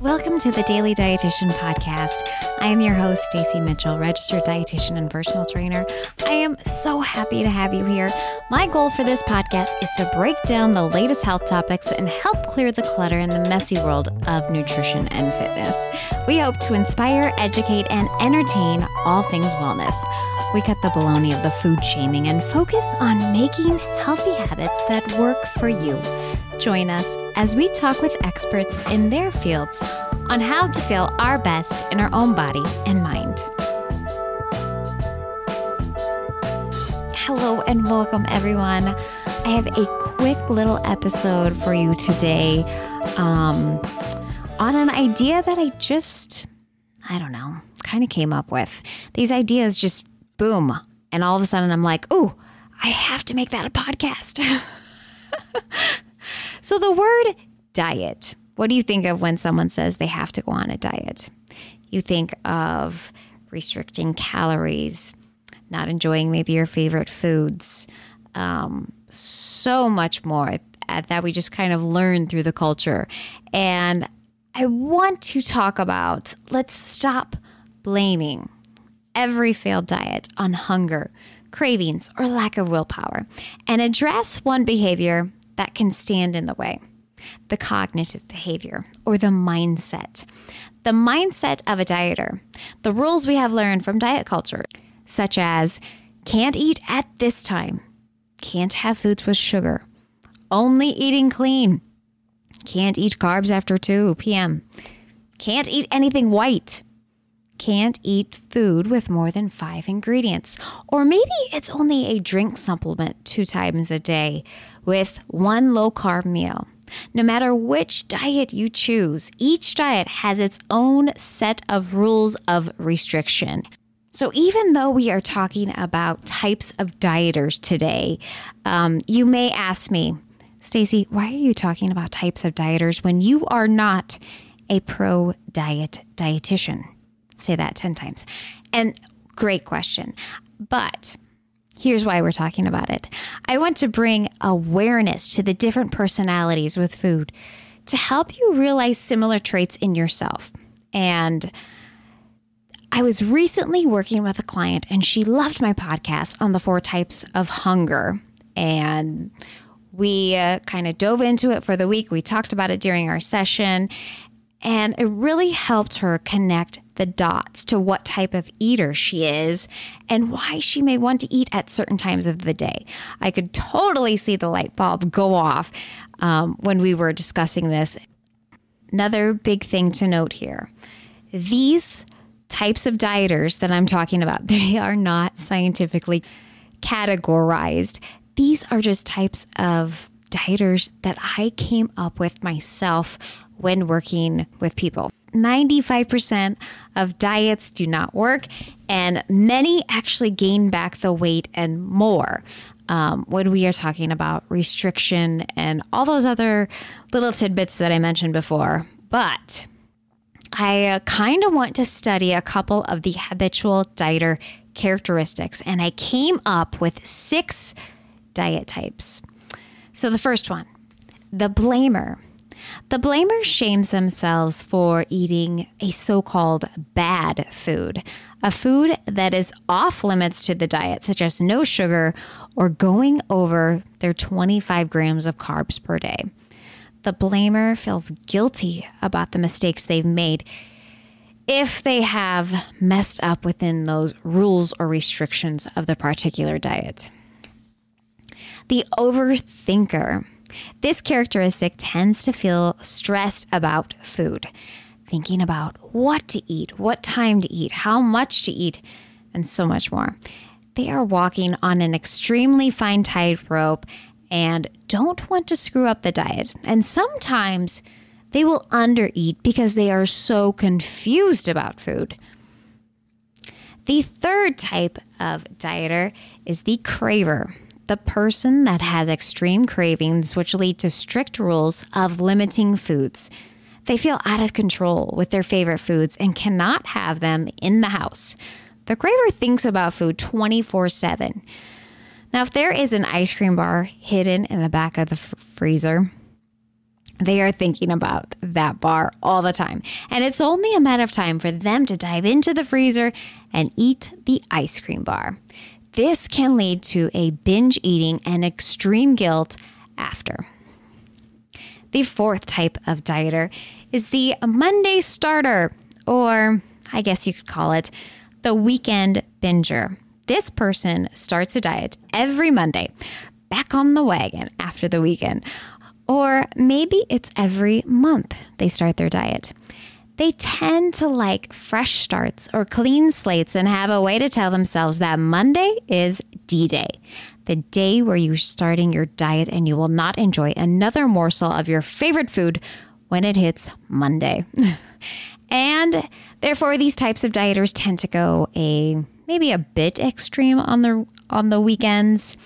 Welcome to the Daily Dietitian Podcast. I am your host, Stacey Mitchell, registered dietitian and personal trainer. I am so happy to have you here. My goal for this podcast is to break down the latest health topics and help clear the clutter in the messy world of nutrition and fitness. We hope to inspire, educate, and entertain all things wellness. We cut the baloney of the food shaming and focus on making healthy habits that work for you. Join us as we talk with experts in their fields on how to feel our best in our own body and mind. Hello and welcome, everyone. I have a quick little episode for you today um, on an idea that I just, I don't know, kind of came up with. These ideas just boom. And all of a sudden, I'm like, oh, I have to make that a podcast. So, the word diet, what do you think of when someone says they have to go on a diet? You think of restricting calories, not enjoying maybe your favorite foods, um, so much more that we just kind of learn through the culture. And I want to talk about let's stop blaming every failed diet on hunger, cravings, or lack of willpower and address one behavior that can stand in the way the cognitive behavior or the mindset. The mindset of a dieter, the rules we have learned from diet culture, such as can't eat at this time, can't have foods with sugar, only eating clean, can't eat carbs after 2 p.m., can't eat anything white, can't eat food with more than five ingredients. Or maybe it's only a drink supplement two times a day with one low carb meal. No matter which diet you choose, each diet has its own set of rules of restriction. So, even though we are talking about types of dieters today, um, you may ask me, Stacey, why are you talking about types of dieters when you are not a pro diet dietitian? Say that 10 times. And great question. But here's why we're talking about it. I want to bring awareness to the different personalities with food to help you realize similar traits in yourself. And I was recently working with a client and she loved my podcast on the four types of hunger. And we uh, kind of dove into it for the week. We talked about it during our session. And it really helped her connect the dots to what type of eater she is and why she may want to eat at certain times of the day. I could totally see the light bulb go off um, when we were discussing this. Another big thing to note here these types of dieters that I'm talking about, they are not scientifically categorized. These are just types of dieters that I came up with myself when working with people. 95% of diets do not work, and many actually gain back the weight and more. Um, when we are talking about restriction and all those other little tidbits that I mentioned before. But I uh, kind of want to study a couple of the habitual dieter characteristics, and I came up with six diet types. So the first one, the blamer. The blamer shames themselves for eating a so called bad food, a food that is off limits to the diet, such as no sugar or going over their 25 grams of carbs per day. The blamer feels guilty about the mistakes they've made if they have messed up within those rules or restrictions of the particular diet. The overthinker this characteristic tends to feel stressed about food, thinking about what to eat, what time to eat, how much to eat, and so much more. They are walking on an extremely fine tightrope and don't want to screw up the diet. And sometimes they will undereat because they are so confused about food. The third type of dieter is the craver the person that has extreme cravings, which lead to strict rules of limiting foods. They feel out of control with their favorite foods and cannot have them in the house. The craver thinks about food 24 7. Now, if there is an ice cream bar hidden in the back of the f- freezer, they are thinking about that bar all the time. And it's only a matter of time for them to dive into the freezer and eat the ice cream bar. This can lead to a binge eating and extreme guilt after. The fourth type of dieter is the Monday starter, or I guess you could call it the weekend binger. This person starts a diet every Monday, back on the wagon after the weekend. Or maybe it's every month they start their diet. They tend to like fresh starts or clean slates and have a way to tell themselves that Monday is D Day, the day where you're starting your diet and you will not enjoy another morsel of your favorite food when it hits Monday. and therefore these types of dieters tend to go a maybe a bit extreme on the on the weekends.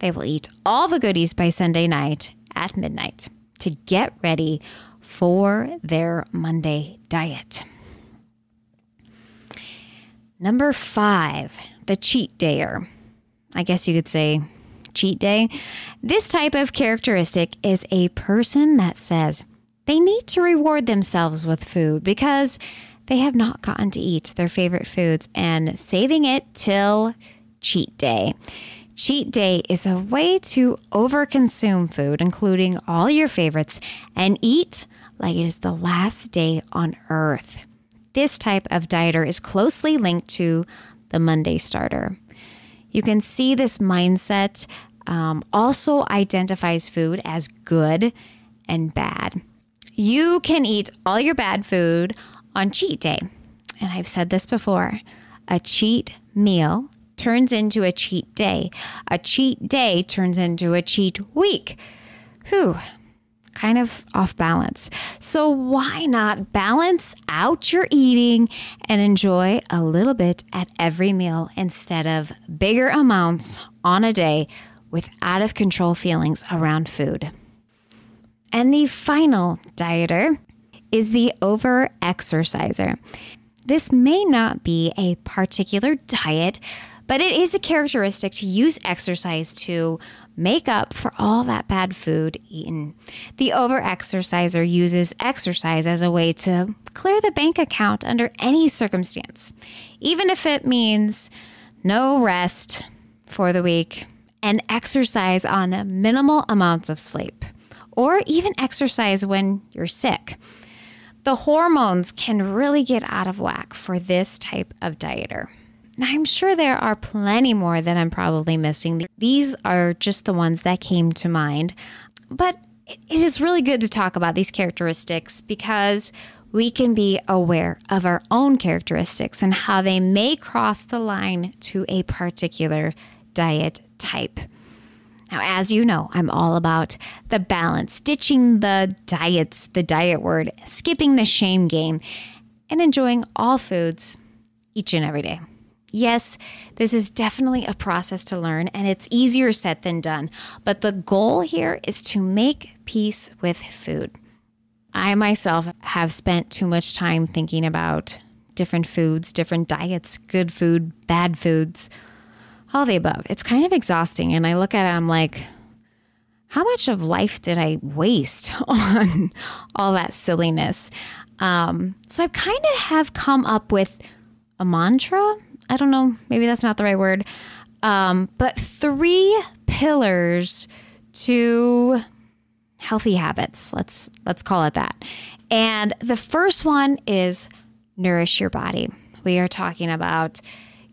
They will eat all the goodies by Sunday night at midnight to get ready for their Monday diet. Number five, the cheat dayer. I guess you could say cheat day. This type of characteristic is a person that says they need to reward themselves with food because they have not gotten to eat their favorite foods and saving it till cheat day. Cheat day is a way to overconsume food, including all your favorites, and eat like it is the last day on earth. This type of dieter is closely linked to the Monday starter. You can see this mindset um, also identifies food as good and bad. You can eat all your bad food on cheat day. And I've said this before a cheat meal turns into a cheat day. A cheat day turns into a cheat week. Whew, kind of off balance. So, why not balance out your eating and enjoy a little bit at every meal instead of bigger amounts on a day with out of control feelings around food? And the final dieter is the over exerciser. This may not be a particular diet, but it is a characteristic to use exercise to make up for all that bad food eaten. The overexerciser uses exercise as a way to clear the bank account under any circumstance, even if it means no rest for the week and exercise on minimal amounts of sleep, or even exercise when you're sick. The hormones can really get out of whack for this type of dieter. I'm sure there are plenty more that I'm probably missing. These are just the ones that came to mind. But it is really good to talk about these characteristics because we can be aware of our own characteristics and how they may cross the line to a particular diet type. Now, as you know, I'm all about the balance, ditching the diets, the diet word, skipping the shame game, and enjoying all foods each and every day. Yes, this is definitely a process to learn and it's easier said than done, but the goal here is to make peace with food. I myself have spent too much time thinking about different foods, different diets, good food, bad foods, all the above. It's kind of exhausting. And I look at it, I'm like, how much of life did I waste on all that silliness? Um, so I kind of have come up with a mantra I don't know, maybe that's not the right word. Um, but three pillars to healthy habits. Let's let's call it that. And the first one is nourish your body. We are talking about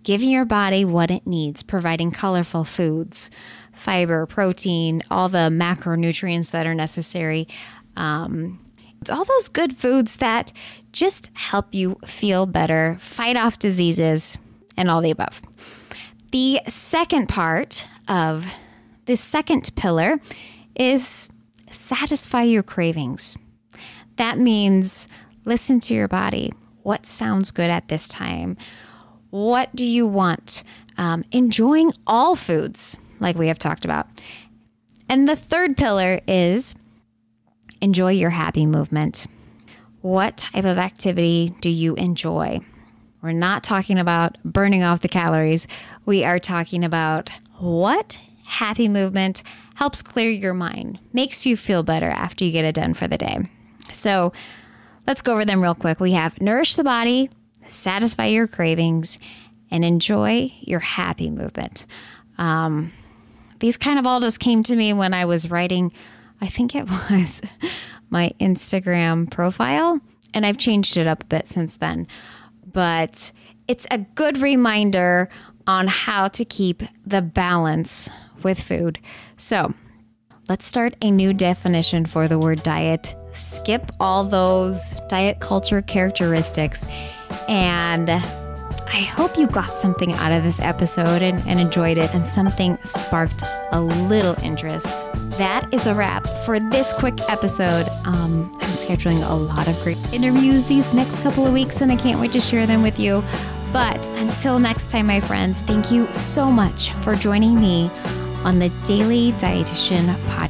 giving your body what it needs, providing colorful foods, fiber, protein, all the macronutrients that are necessary. Um, all those good foods that just help you feel better, fight off diseases, and all the above. The second part of this second pillar is satisfy your cravings. That means listen to your body. What sounds good at this time? What do you want? Um, enjoying all foods, like we have talked about. And the third pillar is enjoy your happy movement. What type of activity do you enjoy? We're not talking about burning off the calories. We are talking about what happy movement helps clear your mind, makes you feel better after you get it done for the day. So let's go over them real quick. We have nourish the body, satisfy your cravings, and enjoy your happy movement. Um, these kind of all just came to me when I was writing, I think it was my Instagram profile, and I've changed it up a bit since then. But it's a good reminder on how to keep the balance with food. So let's start a new definition for the word diet. Skip all those diet culture characteristics and I hope you got something out of this episode and, and, enjoyed it, and something sparked a little interest. That is a wrap for this quick episode. Um, scheduling a lot of great interviews these next couple of weeks, and I can't wait to share them with you. But until next time, my friends, thank you so much for joining me on the Daily Dietitian podcast